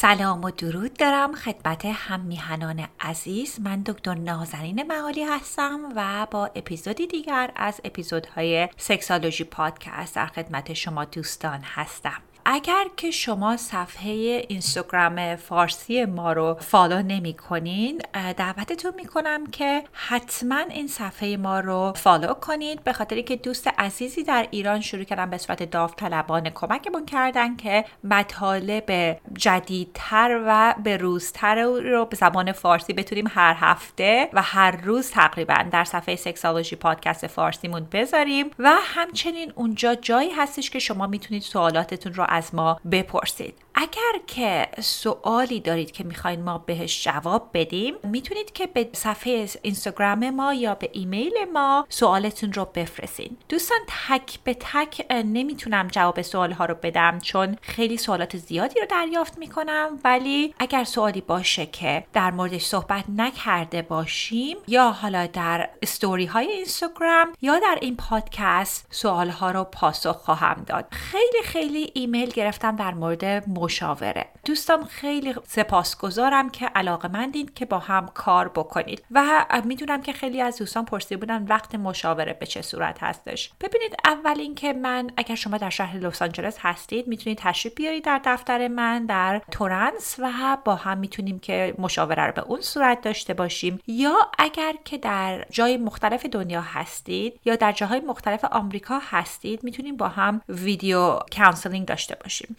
سلام و درود دارم خدمت هم میهنان عزیز. من دکتر نازنین معالی هستم و با اپیزودی دیگر از اپیزودهای Sexology Podcast در خدمت شما دوستان هستم. اگر که شما صفحه اینستاگرام فارسی ما رو follow نمی کنین دعوتتون می کنم که حتما این صفحه ما رو follow کنید. به خاطر که دوست عزیزی در ایران شروع کردن به صورت داوطلبانه کمکمون کردن که مطالب جدیدتر و به روزتر رو به زبان فارسی بتونیم هر هفته و هر روز تقریبا در صفحه Sexology Podcast فارسیمون بذاریم. و همچنین اونجا جایی هستش که شما می‌تونید سوالاتتون رو از ما بپرسید. اگر که سوالی دارید که می‌خواین ما بهش جواب بدیم می‌تونید که به صفحه اینستاگرام ما یا به ایمیل ما سوالتون رو بفرستین. دوستان تک به تک نمی‌تونم جواب سوال ها رو بدم چون خیلی سوالات زیادی رو دریافت می‌کنم. ولی اگر سوالی باشه که در موردش صحبت نکرده باشیم یا حالا در استوری های اینستاگرام یا در این پادکست سوال ها رو پاسخ خواهم داد. خیلی خیلی ایمیل گرفتم در مورد مشاوره. دوستان خیلی سپاسگزارم که علاقه مندین که با هم کار بکنید و می‌دونم که خیلی از دوستان پرسیده بودن وقت مشاوره به چه صورت هستش. ببینید اول اینکه من اگر شما در شهر لس آنجلس هستید می‌تونید تشریف بیارید در دفتر من در تورنس و با هم می‌تونیم که مشاوره رو به اون صورت داشته باشیم. یا اگر که در جای مختلف دنیا هستید یا در جاهای مختلف آمریکا هستید می‌تونیم با هم video counseling داشته باشیم.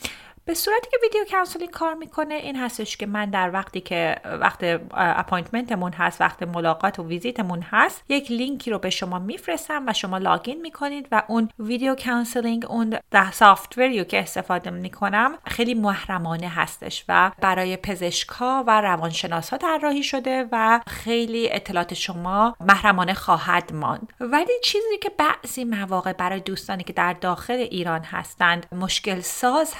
به صورتی که video counseling کار می‌کنه این هستش که من در وقتی که وقت appointment مون هست وقت ملاقات و ویزیتمون هست یک لینکی رو به شما میفرستم و شما login می‌کنید و اون video counseling اون the software ی که استفاده می‌کنم خیلی محرمانه هستش و برای پزشکا و روانشناسا طراحی شده و خیلی اطلاعات شما محرمانه خواهد ماند. ولی چیزی که بعضی مواقع برای دوستانی که در داخل ایران هستند مشکل ساز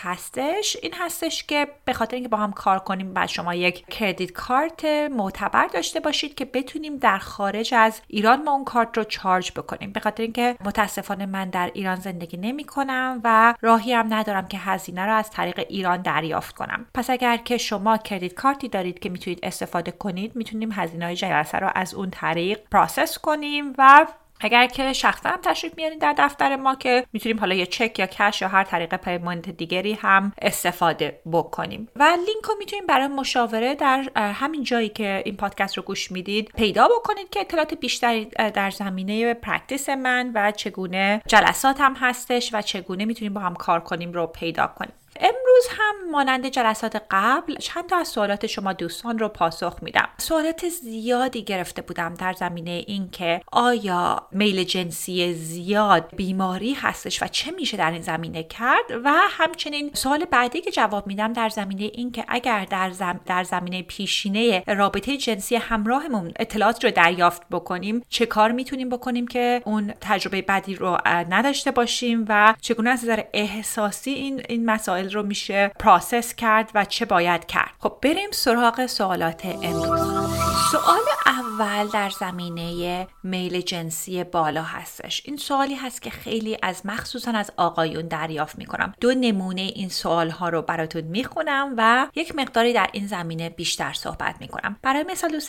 این هستش که به خاطر اینکه با هم کار کنیم باید شما یک credit card معتبر داشته باشید که بتونیم در خارج از ایران ما اون کارت رو charge بکنیم. به خاطر اینکه متاسفانه من در ایران زندگی نمی کنم و راهی هم ندارم که هزینه رو از طریق ایران دریافت کنم. پس اگر که شما credit card ی دارید که می‌تونید استفاده کنید می‌تونیم هزینه های جلسه رو از اون طریق process کنیم و اگر که شخصا هم تشریف میارید در دفتر ما که می‌تونیم حالا یه چک یا cash یا هر طریق payment دیگری هم استفاده بکنیم. و لینک رو می‌تونیم برای مشاوره در همین جایی که این پادکست رو گوش می‌دید پیدا بکنید که اطلاعات بیشتری در زمینه practice من و چگونه جلسات هم هستش و چگونه می‌تونیم با هم کار کنیم رو پیدا کنیم. امروز هم مانند جلسات قبل چند تا از سوالات شما دوستان رو پاسخ میدم. سوالات زیادی گرفته بودم در زمینه اینکه آیا میل جنسی زیاد بیماری هستش و چه میشه در این زمینه کرد و همچنین سوال بعدی که جواب میدم در زمینه اینکه اگر در, زم... در زمینه پیشینه رابطه جنسی همراهمون اطلاعات رو دریافت بکنیم چه کار می‌تونیم بکنیم که اون تجربه بعدی رو نداشته باشیم و چگونه از نظر احساسی این این مسائل رو میشه پراسس کرد و چه باید کرد. خب بریم سراغ سوالات امروز. سوال اول در زمینه میل جنسی بالا هستش. این سوالی هست که خیلی از مخصوصا از آقایون دریافت می‌کنم. دو نمونه این سوال ها رو براتون می‌خونم و یک مقداری در این زمینه بیشتر صحبت می‌کنم. برای مثال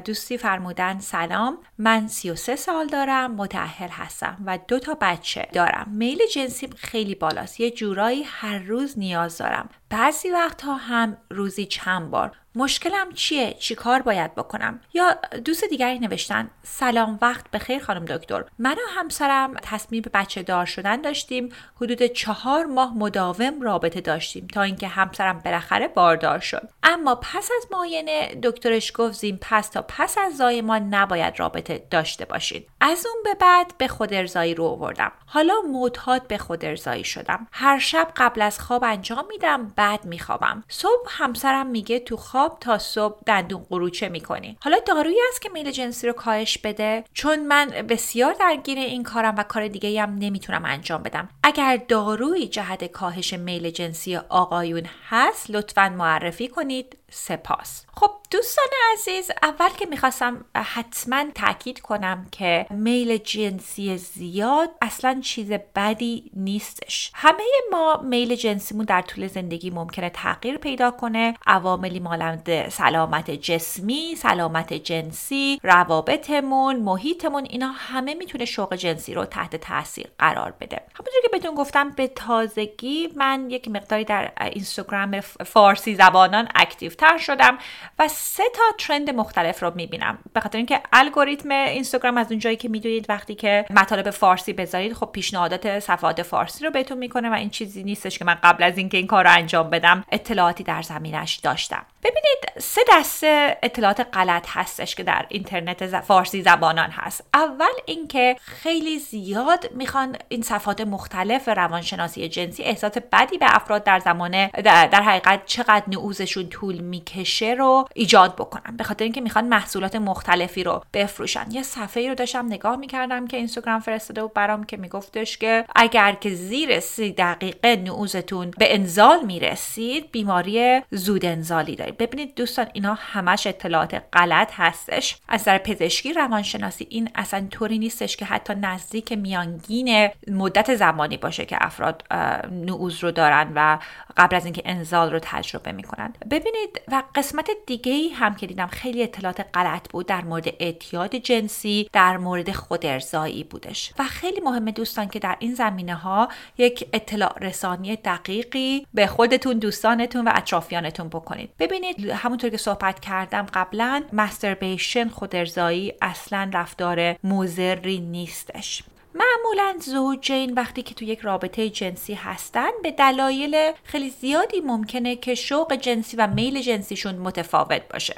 دوستی فرمودن سلام من 33 سال دارم متأهل هستم و دو تا بچه دارم. میل جنسی خیلی بالاست. یه جورایی هر روز نیاز دارم. بعضی وقتها هم روزی چند بار. مشکلم چیه؟ چی کار باید بکنم؟ یا دوست دیگری نوشتن؟ سلام وقت بخیر خانم دکتر. من و همسرم تصمیم به بچه دار شدن داشتیم. حدود چهار ماه مداوم رابطه داشتیم تا اینکه همسرم بالاخره باردار شد. اما پس از معاینه دکترش گفت زین پس تا پس از زایمان نباید رابطه داشته باشید از اون به بعد به خود ارزایی رو آوردم. حالا معتاد به خود ارزایی شدم. هر شب قبل از خواب انجام میدم. بعد میخوابم. صبح همسرم میگه تو خواب تا صبح دندون قروچه می‌کنی. حالا دارویی است که میل جنسی رو کاهش بده. چون من بسیار درگیر این کارم و کار دیگه هم نمی‌تونم انجام بدم. اگر دارویی جهت کاهش میل جنسی آقایون هست لطفا معرفی کنید. سپاس. خب دوستان عزیز اول که می‌خواستم حتما تاکید کنم که میل جنسی زیاد اصلا چیز بدی نیستش. همه ما میل جنسیمون در طول زندگی ممکنه تغییر پیدا کنه. عواملی مانند سلامت جسمی سلامت جنسی روابطمون محیطمون اینا همه می‌تونه شوق جنسی رو تحت تاثیر قرار بده. همونطور که بهتون گفتم به تازگی من یک مقداری در اینستاگرام فارسی زبانان اکتیو تر شدم و سه تا ترند مختلف رو می‌بینم. به خاطر اینکه الگوریتم اینستاگرام از اونجایی که می‌دونید وقتی که مطالب فارسی بذارید خب پیشنهادات صفحات فارسی رو بهتون می‌کنه و این چیزی نیستش که من قبل از اینکه این کار رو انجام بدم اطلاعاتی در زمینش داشتم. ببینید سه دسته اطلاعات غلط هستش که در اینترنت فارسی زبانان هست. اول اینکه خیلی زیاد می‌خوان این صفحات مختلف روانشناسی جنسی احساس بدی به افراد در زمان در حقیقت چقدر نعوزشون طول می‌کشه رو ایجاد بکنن به خاطر اینکه می‌خوان محصولات مختلفی رو بفروشن. یه صفحه رو داشتم نگاه می‌کردم که اینستاگرام فرستاده و برام که میگفتش که اگر که زیر سی دقیقه نعوزتون به انزال می‌رسید بیماری زود انزالی دارید. ببینید دوستان اینا همش اطلاعات غلط هستش. از نظر پزشکی روانشناسی این اصلا طوری نیستش که حتی نزدیک میانگین مدت زمانی باشه که افراد نعوز رو دارن و قبل از اینکه انزال رو تجربه می‌کنن. ببینید و قسمت دیگه ای هم که دیدم خیلی اطلاعات غلط بود در مورد اعتیاد جنسی در مورد خودارضایی بودش. و خیلی مهمه دوستان که در این زمینه ها یک اطلاع رسانی دقیقی به خودتون دوستانتون و اطرافیانتون بکنید. ببینید همونطور که صحبت کردم قبلا مستربیشن خودارضایی اصلا رفتار مضری نیستش. معمولا زوجین وقتی که تو یک رابطه جنسی هستن به دلایل خیلی زیادی ممکنه که شوق جنسی و میل جنسیشون متفاوت باشه.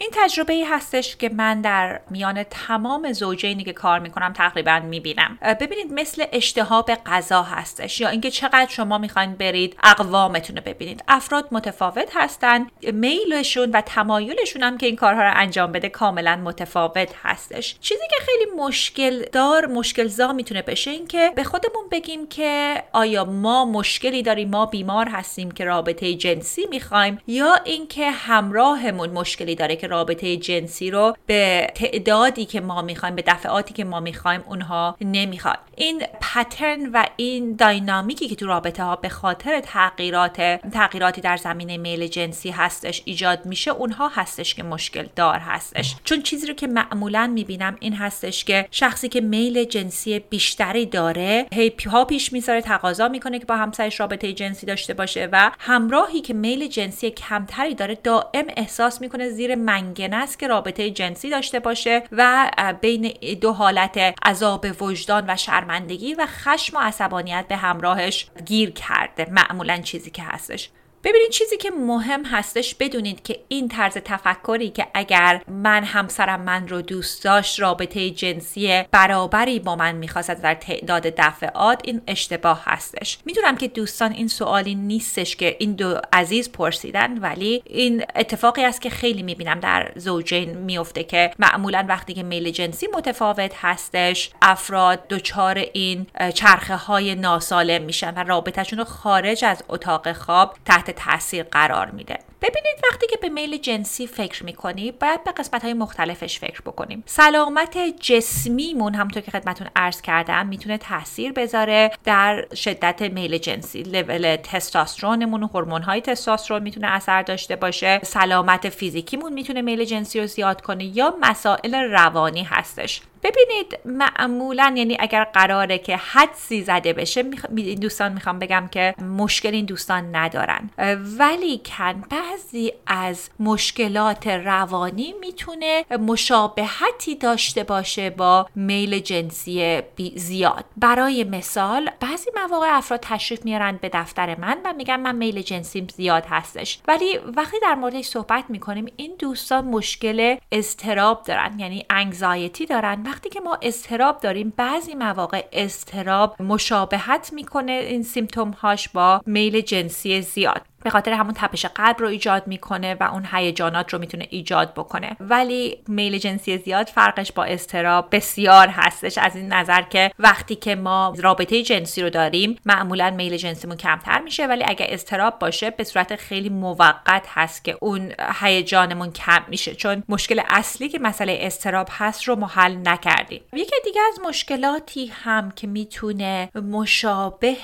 این تجربه ای هستش که من در میان تمام زوجینی که کار می‌کنم تقریبا می‌بینم. ببینید مثل اشتهاب غذا هستش یا اینکه چقدر شما می‌خواین برید اقوامتون رو ببینید. افراد متفاوت هستن میلشون و تمایلشون هم که این کارها رو انجام بده کاملا متفاوت هستش. چیزی که خیلی مشکل دار مشکل زا می‌تونه بشه این که به خودمون بگیم که آیا ما مشکلی داریم ما بیمار هستیم که رابطه جنسی می‌خوایم یا اینکه همراهمون مشکلی داره که رابطه جنسی رو به تعدادی که ما می‌خوایم به دفعاتی که ما می‌خوایم اونها نمی‌خواد. این پترن و این داینامیکی که تو رابطه ها به خاطر تغییرات تغییراتی در زمینه میل جنسی هستش ایجاد میشه اونها هستش که مشکل دار هستش. چون چیزی رو که معمولا می‌بینم این هستش که شخصی که میل جنسی بیشتری داره هی ها پیش می‌ذاره تقاضا می‌کنه که با همسرش رابطه جنسی داشته باشه و همراهی که میل جنسی کمتری داره دائم احساس می‌کنه زیر منگنه است که رابطه جنسی داشته باشه و بین دو حالت عذاب وجدان و شرمندگی و خشم و عصبانیت به همراهش گیر کرده. معمولا چیزی که هستش. ببینید چیزی که مهم هستش بدونید که این طرز تفکری که اگر من همسرم من رو دوست داشت رابطه جنسی برابری با من می‌خواست در تعداد دفعات این اشتباه هستش. می‌دونم که دوستان این سوالی نیستش که این دو عزیز پرسیدن ولی این اتفاقی است که خیلی می‌بینم در زوجین میفته که معمولا وقتی که میل جنسی متفاوت هستش افراد دچار این چرخه های ناسالم میشن و رابطهشون رو خارج از اتاق خواب تحت تحت تاثیر قرار میده. ببینید وقتی که به میل جنسی فکر می‌کنی باید به قسمت های مختلفش فکر بکنیم. سلامت جسمیمون همونطور که خدمتون عرض کردم می‌تونه تاثیر بذاره در شدت میل جنسی. لول تستوسترونمون و هورمون های تستوسترون می‌تونه اثر داشته باشه. سلامت فیزیکیمون می‌تونه میل جنسی رو زیاد کنه یا مسائل روانی هستش. ببینید معمولا یعنی اگر قراره که حدسی زده بشه این دوستان می‌خوام بگم که مشکل این دوستان ندارن. ولی کن بعضی از مشکلات روانی می‌تونه مشابهتی داشته باشه با میل جنسی زیاد. برای مثال بعضی مواقع افراد تشریف میارن به دفتر من و میگن من میل جنسیم زیاد هستش. ولی وقتی در موردش صحبت می‌کنیم این دوستان مشکل استراب دارن یعنی انگزایتی دارن. وقتی که ما استراب داریم بعضی مواقع استراب مشابهت می‌کنه این سیمتوم هاش با میل جنسی زیاد. به خاطر همون تپش قلب رو ایجاد می‌کنه و اون هیجانات رو می‌تونه ایجاد بکنه. ولی میل جنسی زیاد فرقش با استراب بسیار هستش. از این نظر که وقتی که ما رابطه جنسی رو داریم معمولا میل جنسیمون کمتر میشه ولی اگر استراب باشه به صورت خیلی موقت هست که اون هیجانمون کم میشه. چون مشکل اصلی که مسئله استراب هست رو محل نکردیم. یکی دیگه از مشکلاتی هم که می‌تونه مشابه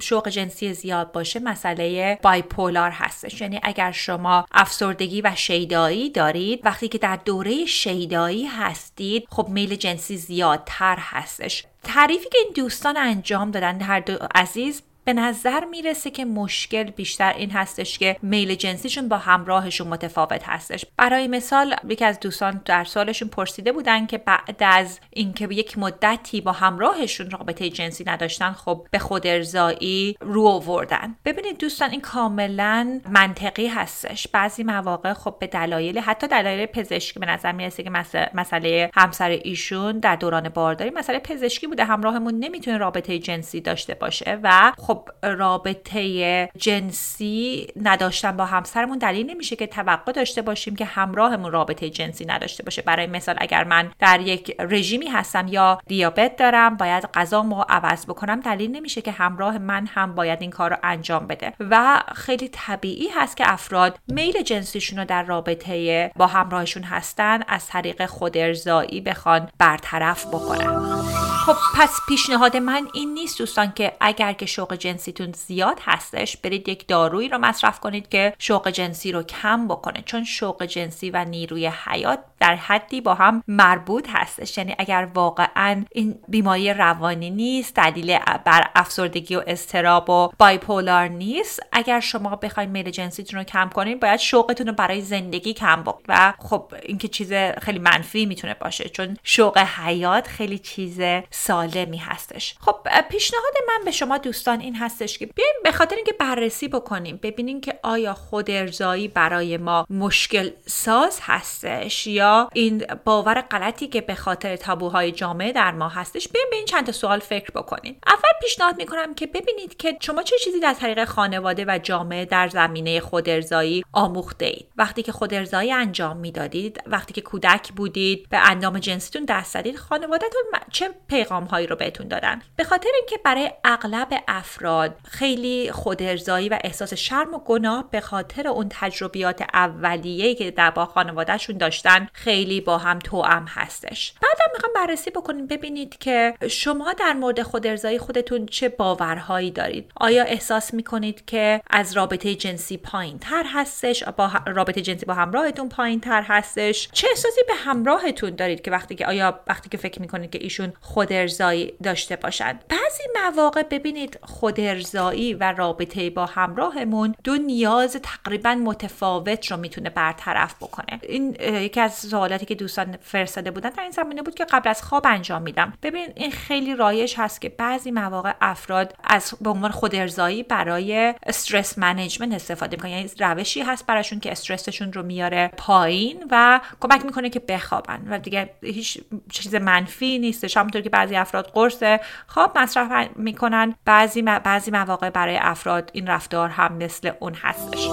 شوق جنسی زیاد باشه مسئله بایپولار هستش. یعنی اگر شما افسردگی و شیدایی دارید وقتی که در دوره شیدایی هستید خب میل جنسی زیادتر هستش. تعریفی که این دوستان انجام دادن هر دو عزیز به نظر می‌رسه که مشکل بیشتر این هستش که میل جنسیشون با همراهشون متفاوت هستش. برای مثال یکی از دوستان در سالشون پرسیده بودن که بعد از اینکه یک مدتی با همراهشون رابطه جنسی نداشتن خب به خود ارزایی رو آوردن. ببینید دوستان این کاملا منطقی هستش. بعضی مواقع خب به دلایل حتی دلایل پزشکی به نظر می‌رسه که مسئله همسر ایشون در دوران بارداری مسئله پزشکی بوده. همراهمون نمی‌تونه رابطه جنسی داشته باشه و خب خب رابطه جنسی نداشتن با همسرمون دلیل نمیشه که توقع داشته باشیم که همراهمون رابطه جنسی نداشته باشه. برای مثال اگر من در یک رژیمی هستم یا دیابت دارم باید غذامو عوض بکنم دلیل نمیشه که همراه من هم باید این کار رو انجام بده. و خیلی طبیعی هست که افراد میل جنسیشون رو در رابطه با همراهشون هستن از طریق خودارضایی بخوان برطرف بکنن. خب پس پیشنهاد من این نیست دوستان که اگر که شوق جنسیتون زیاد هستش برید یک دارویی رو مصرف کنید که شوق جنسی رو کم بکنه. چون شوق جنسی و نیروی حیات در حدی با هم مربوط هستش. یعنی اگر واقعا این بیماری روانی نیست دلیل بر افسردگی و استراب و بایپولار نیست اگر شما بخواید میل جنسیتون رو کم کنید باید شوقتون رو برای زندگی کم بکنید. و خب اینکه چیز خیلی منفی می‌تونه باشه چون شوق حیات خیلی چیز سالمی هستش. خب پیشنهاد من به شما دوستان این هستش که بیایم به خاطر اینکه بررسی بکنیم ببینیم که آیا خود ارزایی برای ما مشکل ساز هستش یا این باور غلطی که به خاطر تابوهای جامعه در ما هستش. بیایم به این چند تا سوال فکر بکنیم. اول پیشنهاد می‌کنم که ببینید که شما چه چیزی در طریق خانواده و جامعه در زمینه خود ارزایی آموخته اید؟ وقتی که خود ارزایی انجام می‌دادید وقتی که کودک بودید به اندام جنسیتون دست زدید خانوادهتون چه پیغام هایی رو بهتون دادن. به خاطر اینکه برای اغلب افراد خیلی خودارضایی و احساس شرم و گناه به خاطر اون تجربیات اولیه‌ای که در با خانوادهشون داشتن خیلی با هم توأم هستش. بعدم می‌خوام بررسی بکنیم. ببینید که شما در مورد خودارضایی خودتون چه باورهایی دارید. آیا احساس می‌کنید که از رابطه جنسی پایین تر هستش؟ با رابطه جنسی با همراهتون پایین تر هستش؟ چه احساسی به همراهتون دارید که وقتی که آیا وقتی که فکر می‌کنید که ایشون خودارضایی داشته باشند بعضی مواقع ببینید خودارضایی و رابطه با همراهمون دو نیاز تقریبا متفاوت رو می‌تونه برطرف بکنه. این یکی از سوالاتی که دوستان فرستاده بودن در این زمینه بود که قبل از خواب انجام میدم. ببین این خیلی رایج هست که بعضی مواقع افراد از به عنوان خودارضایی برای استرس منیجمنت استفاده می‌کنن. یعنی روشی هست براشون که استرسشون رو میاره پایین و کمک می‌کنه که بخوابن. و دیگه هیچ چیز منفی نیستش. همونطور که بعضی افراد قرص خواب مصرف می‌کنن. بعضی بعضی مواقع برای افراد این رفتار هم مثل اون هستش.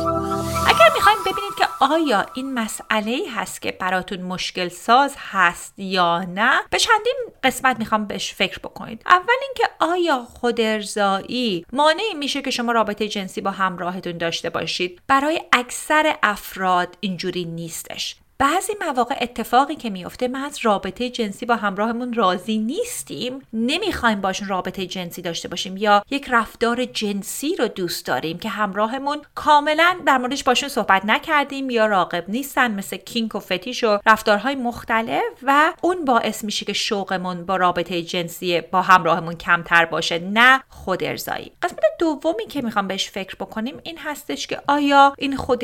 اگر می‌خوایم ببینید که آیا این مسئله هست که براتون مشکل ساز هست یا نه به چندین قسمت می‌خوام بهش فکر بکنید. اول اینکه آیا خودارضایی مانعی میشه که شما رابطه جنسی با همراهتون داشته باشید؟ برای اکثر افراد اینجوری نیستش. بعضی مواقع اتفاقی که میفته ما از رابطه جنسی با همراهمون راضی نیستیم نمی‌خوایم باشون رابطه جنسی داشته باشیم یا یک رفتار جنسی رو دوست داریم که همراهمون کاملا در موردش باشون صحبت نکردیم یا راغب نیستن مثل kink و فتیش و رفتارهای مختلف و اون باعث میشه که شوقمون با رابطه جنسی با همراهمون کمتر باشه نه خود ارضایی قسمت دومی که می‌خوام بهش فکر بکنیم این هستش که آیا این خود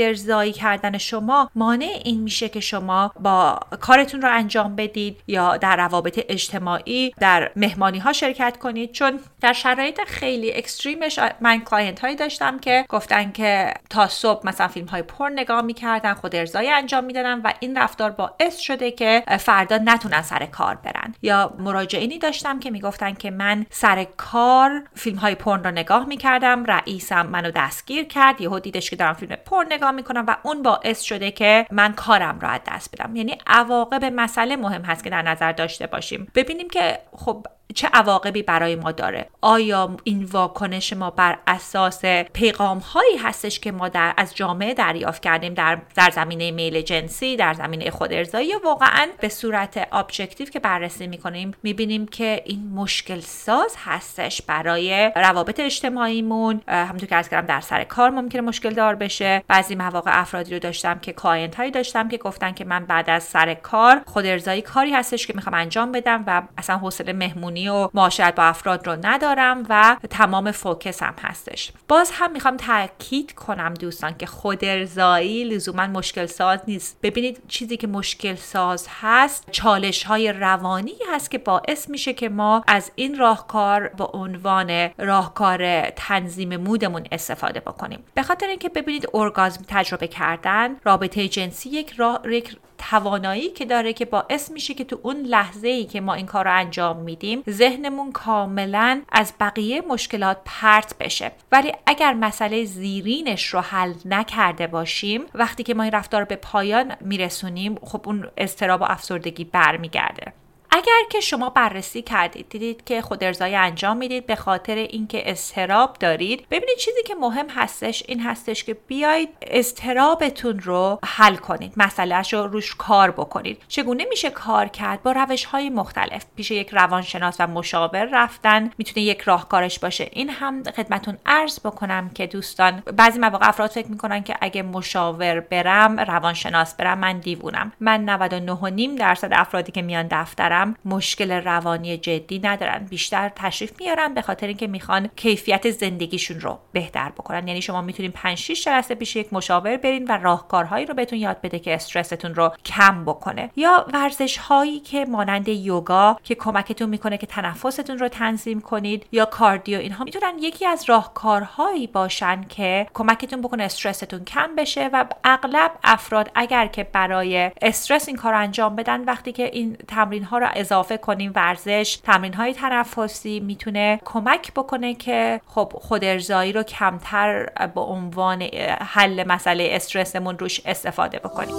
کردن شما مانع این میشه که شما با کارتون رو انجام بدید یا در روابط اجتماعی در مهمانی ها شرکت کنید. چون در شرایط خیلی extreme ش من client هایی داشتم که گفتن که تا صبح مثلا فیلم های پر نگاه می‌کردن خود ارضایی انجام می‌دادن و این رفتار باعث شده که فردا نتونن سر کار برن. یا مراجعینی داشتم که می‌گفتن که من سر کار فیلم های پرن رو نگاه می‌کردم رئیسم منو دستگیر کرد یهو دیدش که دارم فیلم پر نگاه می‌کنم و اون باعث شده که من کارم رو دست بدم. یعنی عواقب مسئله مهم هست که در نظر داشته باشیم. ببینیم که خب چه عواقبی برای ما داره؟ آیا این واکنش ما بر اساس پیغام هایی هستش که ما در از جامعه دریافت کردیم در در زمینه میل جنسی در زمینه خود ارضایی واقعا به صورت objective که بررسی می‌کنیم می‌بینیم که این مشکل ساز هستش برای روابط اجتماعیمون؟ همونطور که عرض کردم در سر کار ممکنه مشکل دار بشه. بعضی مواقع افرادی رو داشتم که client هایی داشتم که گفتن که من بعد از سر کار خود ارضایی کاری هستش که می‌خوام انجام بدم و اصلا حوصله مهمونی و معاشرت با افراد رو ندارم و تمام فوکس هم هستش. باز هم می‌خوام تاکید کنم دوستان که خود ارزایی لزوما مشکل ساز نیست. ببینید چیزی که مشکل ساز هست چالش های روانی هست که باعث میشه که ما از این راهکار به عنوان راهکار تنظیم مودمون استفاده بکنیم. به خاطر اینکه ببینید ارگازم تجربه کردن رابطه جنسی یک راه یک توانایی که داره که باعث میشه که تو اون لحظه ای که ما این کار رو انجام میدیم ذهنمون کاملا از بقیه مشکلات پرت بشه. ولی اگر مسئله زیرینش رو حل نکرده باشیم وقتی که ما این رفتار به پایان میرسونیم خب اون استراب و افسردگی برمیگرده. اگر که شما بررسی کردید دیدید که خود ارزایی انجام می‌دید به خاطر اینکه استراب دارید ببینید چیزی که مهم هستش این هستش که بیاید استرابتون رو حل کنید مسئلهش رو روش کار بکنید. چگونه میشه کار کرد؟ با روش های مختلف. پیش یک روانشناس و مشاور رفتن می‌تونه یک راهکارش باشه. این هم خدمتون عرض بکنم که دوستان بعضی مواقع افراد فکر می‌کنن که اگه مشاور برم روانشناس برم من دیوونم. من 99.5 درصد افرادی که میان دفترم مشکل روانی جدی ندارن. بیشتر تشریف میارن به خاطر اینکه می‌خوان کیفیت زندگیشون رو بهتر بکنن. یعنی شما می‌تونین 5 6 جلسه پیش یک مشاور برین و راهکارهایی رو بهتون یاد بده که استرستون رو کم بکنه. یا ورزش هایی که مانند یوگا که کمکتون می‌کنه که تنفستون رو تنظیم کنید یا کاردیو اینها می‌تونن یکی از راهکارهایی باشن که کمکتون بکنه استرستون کم بشه و اغلب افراد اگر که برای استرس این کار انجام بدن وقتی که این تمرین ها رو اضافه کنیم ورزش تمرین های تنفسی می‌تونه کمک بکنه که خب خود ارزایی رو کمتر به عنوان حل مسئله استرسمون روش استفاده بکنیم.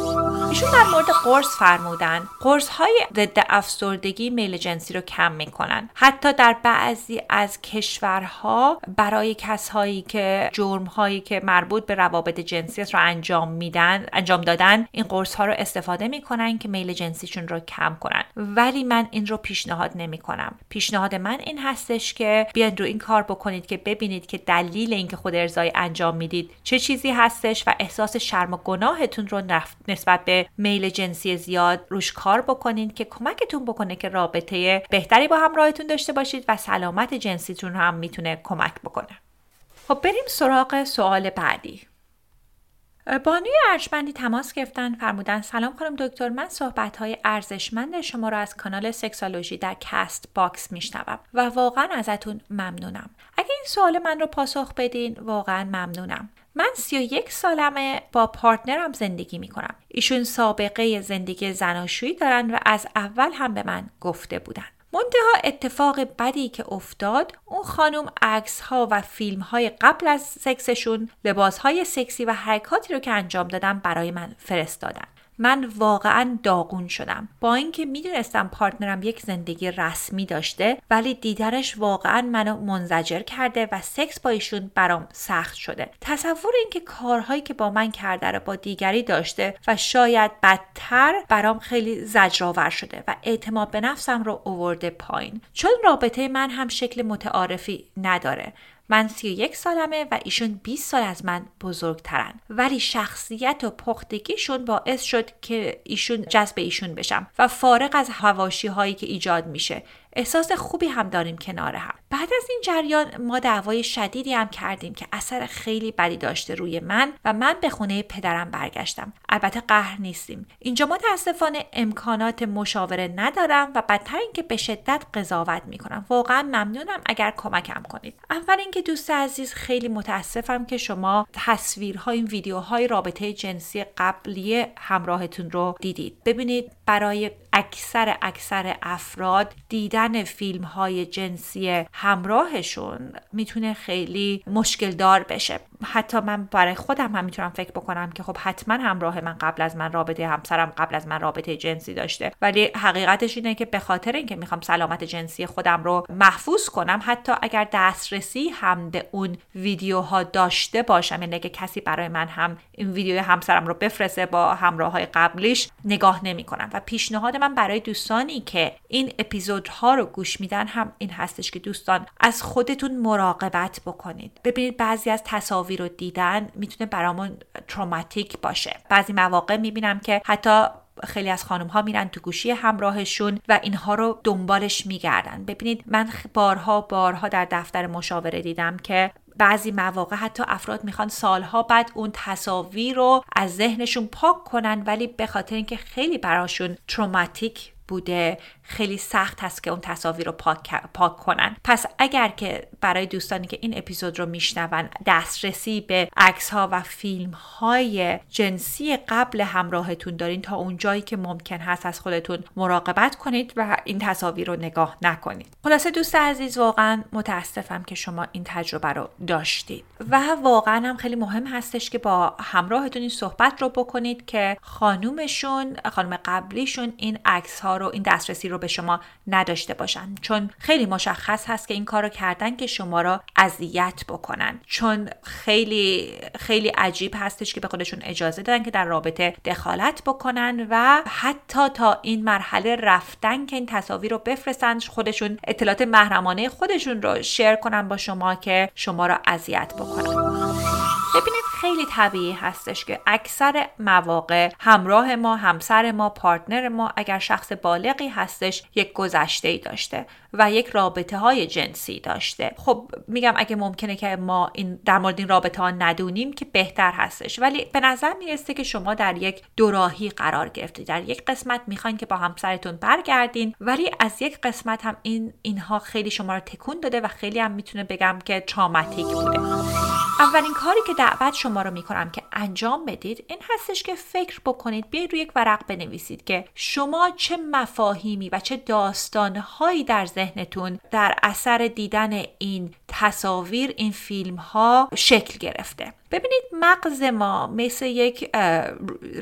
ایشون در مورد قرص فرمودن. قرص های ضد افسردگی میل جنسی رو کم می‌کنن. حتی در بعضی از کشورها برای کسهایی که جرم هایی که مربوط به روابط جنسی رو انجام میدن انجام دادن این قرص ها رو استفاده می‌کنن که میل جنسیشون رو کم کنن. ولی من این رو پیشنهاد نمی کنم. پیشنهاد من این هستش که بیاین رو این کار بکنید که ببینید که دلیل اینکه خود ارزای انجام می‌دید چه چیزی هستش و احساس شرم و گناهتون رو نسبت به میل جنسی زیاد روش کار بکنید که کمکتون بکنه که رابطه بهتری با همراهتون داشته باشید و سلامت جنسیتون هم می‌تونه کمک بکنه. خب بریم سراغ سوال بعدی. بانوی ارجمندی تماس گرفتن فرمودن سلام خانم دکتر من صحبت های ارزشمند شما را از کانال Sexology در Castbox میشنوم و واقعا ازتون ممنونم. اگه این سوال من رو پاسخ بدین واقعا ممنونم. من سی و یک سالمه با partner م زندگی می‌کنم. ایشون سابقه زندگی زناشویی دارن و از اول هم به من گفته بودن. منتها اتفاق بدی که افتاد اون خانم عکس ها و فیلم های قبل از سکسشون لباس های سکسی و حرکاتی رو که انجام دادن برای من فرستادن. من واقعا داغون شدم. با اینکه می‌دونستم partner م یک زندگی رسمی داشته ولی دیدنش واقعا منو منزجر کرده و سکس با ایشون برام سخت شده. تصور اینکه کارهایی که با من کرده رو با دیگری داشته و شاید بدتر برام خیلی زجرآور شده و اعتماد به نفسم رو اوورده پایین. چون رابطه من هم شکل متعارفی نداره. من 31 سالمه و ایشون 20 سال از من بزرگترن. ولی شخصیت و پختگیشون باعث شد که ایشون جذب ایشون بشم و فارغ از هواشی هایی که ایجاد میشه. احساس خوبی هم داریم کنار هم. بعد از این جریان ما دعوای شدیدی هم کردیم که اثر خیلی بدی داشته روی من و من به خونه پدرم برگشتم. البته قهر نیستیم. اینجا متاسفانه امکانات مشاوره ندارم و بدتر اینکه به شدت قضاوت می‌کنم. واقعا ممنونم اگر کمکم کنید. اول اینکه دوست عزیز خیلی متاسفم که شما تصویرهای این ویدیوهای رابطه جنسی قبلی همراهتون رو دیدید. ببینید برای اکثر اکثر افراد دیدن فیلم های جنسی همراهشون می‌تونه خیلی مشکل دار بشه. حتی من برای خودم هم می‌تونم فکر بکنم که خب حتما همراه من قبل از من رابطه همسرم قبل از من رابطه جنسی داشته. ولی حقیقتش اینه که به خاطر اینکه می‌خوام سلامت جنسی خودم رو محفوظ کنم حتی اگر دسترسی هم به اون ویدیوها داشته باشم یعنی که کسی برای من هم این ویدیو همسرم رو بفرسته با همراه های قبلیش نگاه نمی کنم و پیشنهاد من برای دوستانی که این اپیزودها رو گوش میدن هم این هستش که دوستان از خودتون مراقبت بکنید. ببینید بعضی از تصاویر رو دیدن می‌تونه برامون تروماتیک باشه. بعضی مواقع می‌بینم که حتی خیلی از خانم ها میرن تو گوشی همراهشون و اینها رو دنبالش میگردن. ببینید من بارها بارها در دفتر مشاوره دیدم که بعضی مواقع حتی افراد می‌خوان سالها بعد اون تصاویر رو از ذهنشون پاک کنن ولی به خاطر اینکه خیلی براشون تروماتیک بوده خیلی سخت هست که اون تصاویر رو پاک, پاک کنن. پس اگر که برای دوستانی که این اپیزود رو میشنون دسترسی به عکس ها و فیلم های جنسی قبل همراهتون دارین تا اون جایی که ممکن هست از خودتون مراقبت کنید و این تصاویر رو نگاه نکنید. خلاصه دوست عزیز واقعا متاسفم که شما این تجربه رو داشتید. و واقعا هم خیلی مهم هستش که با همراهتون این صحبت رو بکنید که خانومشون خانم قبلیشون این عکس ها رو این دسترسی رو به شما نداشته باشن. چون خیلی مشخص هست که این کارو کردن که شما را اذیت بکنن. چون خیلی خیلی عجیب هستش که به خودشون اجازه دادن که در رابطه دخالت بکنن و حتی تا این مرحله رفتن که این تصاویر رو بفرستن خودشون اطلاعات محرمانه خودشون رو شیر کنن با شما که شما را اذیت بکنن. ببینید خیلی طبیعی هستش که اکثر مواقع همراه ما همسر ما پارتنر ما اگر شخص بالغی هستش یک گذشته ای داشته و یک رابطه های جنسی داشته. خب میگم اگه ممکنه که ما این در مورد این رابطه ها ندونیم که بهتر هستش. ولی به نظر می‌رسه که شما در یک دوراهی قرار گرفتید. در یک قسمت می‌خواین که با همسرتون برگردین ولی از یک قسمت هم این اینها خیلی شما رو تکون داده و خیلی هم می‌تونه بگم که تراماتیک بوده. اولین کاری که دعوت شما رو می‌کنم که انجام بدید. این هستش که فکر بکنید بیاید روی یک ورق بنویسید که شما چه مفاهیمی و چه داستانهایی در ذهنتون در اثر دیدن این تصاویر این فیلم ها شکل گرفته. ببینید مغز ما مثل یک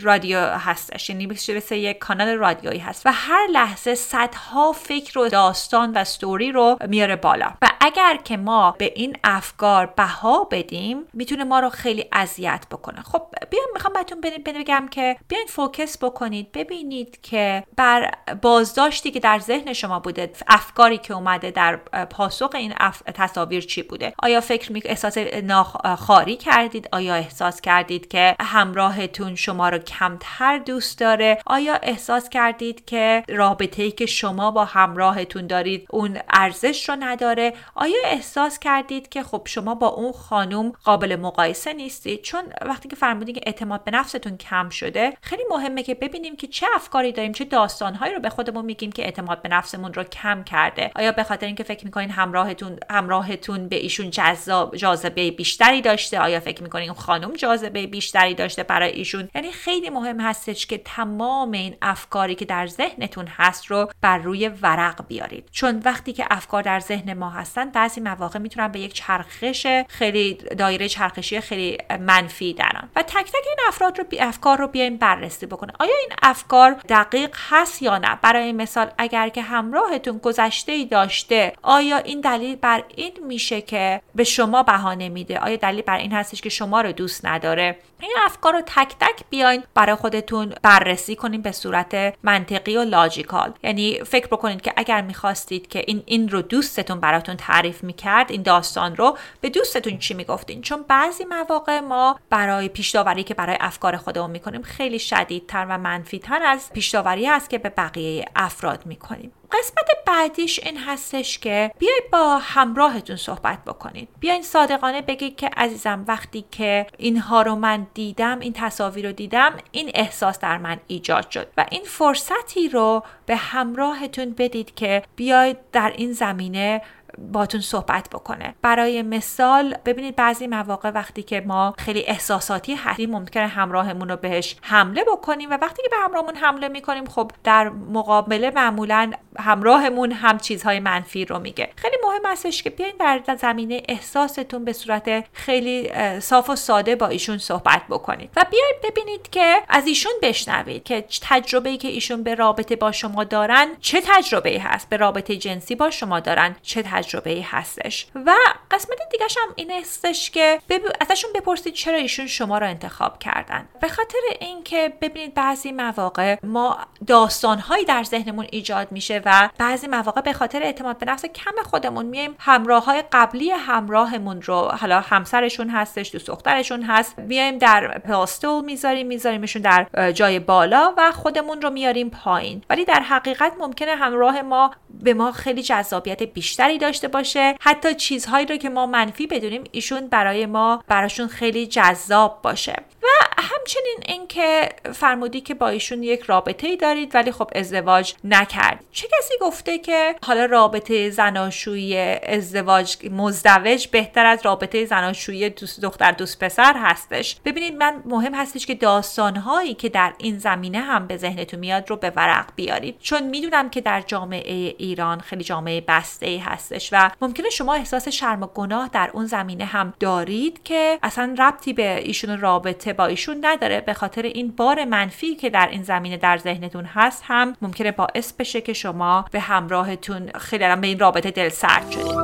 رادیو هستش یعنی مثل یک کانال رادیویی هست و هر لحظه صدها فکر و داستان و ستوری رو میاره بالا. و اگر که ما به این افکار بها بدیم می‌تونه ما رو خیلی اذیت بکنه. خب بیام می‌خوام بهتون بگم که بیاین فوکس بکنید ببینید که بر بازداشتی که در ذهن شما بوده افکاری که اومده در پاسخ این تصاویر چی بوده؟ آیا فکر می احساس ناخاری کردید؟ آیا احساس کردید که همراهتون شما رو کمتر دوست داره؟ آیا احساس کردید که رابطه ای که شما با همراهتون دارید اون ارزش رو نداره؟ آیا احساس کردید که خب شما با اون خانم قابل مقایسه نیستید؟ چون وقتی که فرمودین که اعتماد به نفستون کم شده خیلی مهمه که ببینیم که چه افکاری داریم چه داستانهایی رو به خودمون میگیم که اعتماد به نفسمون رو کم کرده. آیا به خاطر اینکه فکر می‌کنین همراهتون همراهتون به ایشون جذاب جاذبه بیشتری داشته؟ آیا فکر اون خانم جاذبه بیشتری داشته برای ایشون. یعنی خیلی مهم هستش که تمام این افکاری که در ذهنتون هست رو بر روی ورق بیارید. چون وقتی که افکار در ذهن ما هستن بعضی مواقع می‌تونن به یک چرخش خیلی دایره چرخشی خیلی منفی درن و تک تک این افراد رو بی افکار رو بیایم بررسی بکنه. آیا این افکار دقیق هست یا نه؟ برای مثال اگر که همراهتون گذشته ای داشته آیا این دلیل بر این میشه که به شما بهانه میده؟ آیا دلیل بر این هستش که شما رو دوست نداره. این افکار رو تک تک بیاین برای خودتون بررسی کنین به صورت منطقی و لاجیکال. یعنی فکر بکنید که اگر می‌خواستید که این این رو دوستتون براتون تعریف می‌کرد این داستان رو به دوستتون چی می‌گفتین؟ چون بعضی مواقع ما برای پیش که برای افکار خودمون می‌کنیم خیلی شدیدتر و منفیتر از پیش است که به بقیه افراد می‌کنیم. قسمت بعدیش این هستش که بیای با همراهتون صحبت بکنید. بیاین صادقانه بگید که عزیزم وقتی که اینها رو من دیدم این تصاویر رو دیدم این احساس در من ایجاد شد و این فرصتی رو به همراهتون بدید که بیاید در این زمینه باتون صحبت بکنه. برای مثال ببینید بعضی مواقع وقتی که ما خیلی احساساتی هستیم ممکنه همراهمون رو بهش حمله بکنیم و وقتی که به همراهمون حمله می‌کنیم خب در مقابله معمولا همراهمون هم چیزهای منفی رو میگه. خیلی مهم هستش که بیاین در زمینه احساستون به صورت خیلی صاف و ساده با ایشون صحبت بکنید. و بیاید ببینید که از ایشون بشنوید که تجربه ای که ایشون به رابطه با شما دارن چه تجربه ای هست به رابطه جنسی با شما دارن چه تجربه ای هستش. و قسمت دیگه هم این هستش که بب... ازشون بپرسید چرا ایشون شما رو انتخاب کردن. به خاطر اینکه ببینید بعضی مواقع ما داستانهایی در ذهنمون ایجاد میشه و بعضی مواقع به خاطر اعتماد به نفس کم خودمون میایم همراه های قبلی همراهمون رو حالا همسرشون هستش دوست دخترشون هست میایم در پلاستول می‌ذاریم میذاریمشون در جای بالا و خودمون رو میاریم پایین. ولی در حقیقت ممکنه همراه ما به ما خیلی جذابیت بیشتری داشته باشه. حتی چیزهایی رو که ما منفی بدونیم ایشون برای ما براشون خیلی جذاب باشه. و همچنین اینکه فرمودی که با ایشون یک رابطه ای دارید ولی خب ازدواج نکرد. چه کسی گفته که حالا رابطه زناشویی ازدواج مزدوج بهتر از رابطه زناشویی دوست دختر دوست پسر هستش؟ ببینید من مهم هستش که داستانهایی که در این زمینه هم به ذهنتون میاد رو به ورق بیارید. چون می‌دونم که در جامعه ایران خیلی جامعه بسته ای هستش. و ممکنه شما احساس شرم و گناه در اون زمینه هم دارید که اصلا ربطی به ایشون رابطه با ایشون نداره. به خاطر این بار منفی که در این زمینه در ذهنتون هست هم ممکنه باعث بشه که شما به همراهتون خیلی به این رابطه دل سرد شدید.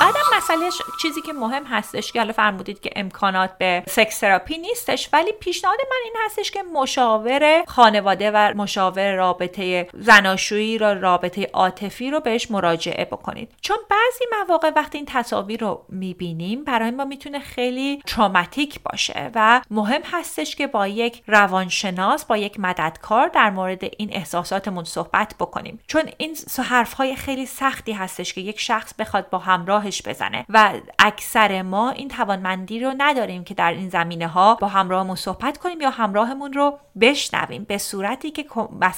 بعدم مسئله چیزی که مهم هستش که حالا فرمودید که امکانات به سکس تراپی نیستش ولی پیشنهاد من این هستش که مشاور خانواده و مشاور رابطه زناشویی را رابطه عاطفی رو بهش مراجعه بکنید. چون بعضی مواقع وقتی این تصاویر رو می‌بینیم برای ما می‌تونه خیلی تراماتیک باشه و مهم هستش که با یک روانشناس با یک مددکار در مورد این احساساتمون صحبت بکنیم. چون این حرفهای خیلی سختی هستش که یک شخص بخواد با همراهش بزنه و اکثر ما این توانمندی رو نداریم که در این زمینه ها با همراهمون صحبت کنیم یا همراهمون رو بشنویم به صورتی که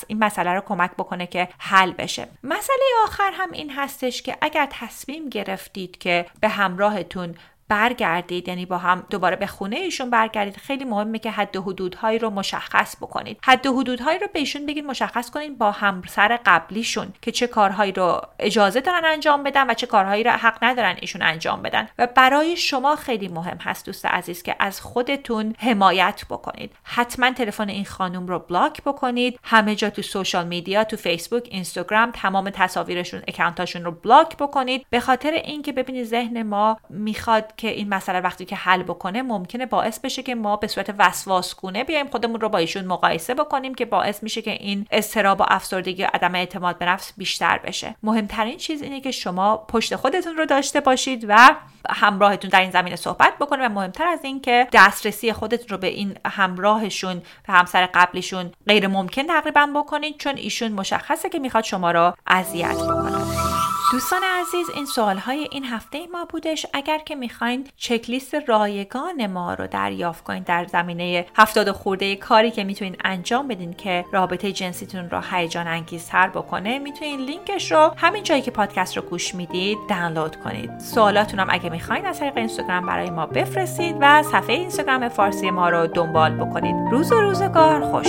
این مسئله رو کمک بکنه که حل بشه. مسئله آخر هم این هستش که اگر تصمیم گرفتید که به همراهتون برگردید یعنی با هم دوباره به خونه ایشون برگردید. خیلی مهمه که حد و حدودهایی رو مشخص بکنید. حد و حدودهایی رو بهشون بگید مشخص کنید با همسر قبلیشون که چه کارهایی رو اجازه دارن انجام بدن و چه کارهایی رو حق ندارن ایشون انجام بدن. و برای شما خیلی مهم هست دوست عزیز که از خودتون حمایت بکنید. حتما تلفن این خانم رو بلاک بکنید. همه جا تو سوشال میدیا تو فیسبوک اینستاگرام تمام تصاویرشون اکانتاشون رو بلاک بکنید. به خاطر اینکه ببینید ذهن ما می‌خواد که این مسئله وقتی که حل بکنه ممکنه باعث بشه که ما به صورت وسواسگونه بیایم خودمون رو با ایشون مقایسه بکنیم که باعث میشه که این استراب و افسردگی و عدم اعتماد به نفس بیشتر بشه. مهمترین چیز اینه که شما پشت خودتون رو داشته باشید و همراهتون در این زمینه صحبت بکنه و مهمتر از این که دسترسی خودتون رو به این همراهشون و همسر قبلیشون غیر ممکن تقریبا بکنید چون ایشون مشخصه که می‌خواد شما رو اذیت بکنه. دوستان عزیز این سوال های این هفته ما بودش. اگر که می‌خواین چکلیست رایگان ما رو دریافت کنید در زمینه هفتاد خورده کاری که می‌تونین انجام بدین که رابطه جنسیتون رو هیجان انگیزتر بکنه می‌تونین لینکش رو همین جایی که پادکست رو گوش می‌دید دانلود کنید. سوالاتون هم اگه می‌خواین از طریق اینستاگرام برای ما بفرستید و صفحه اینستاگرام فارسی ما رو دنبال بکنید. روز و روزگار خوش!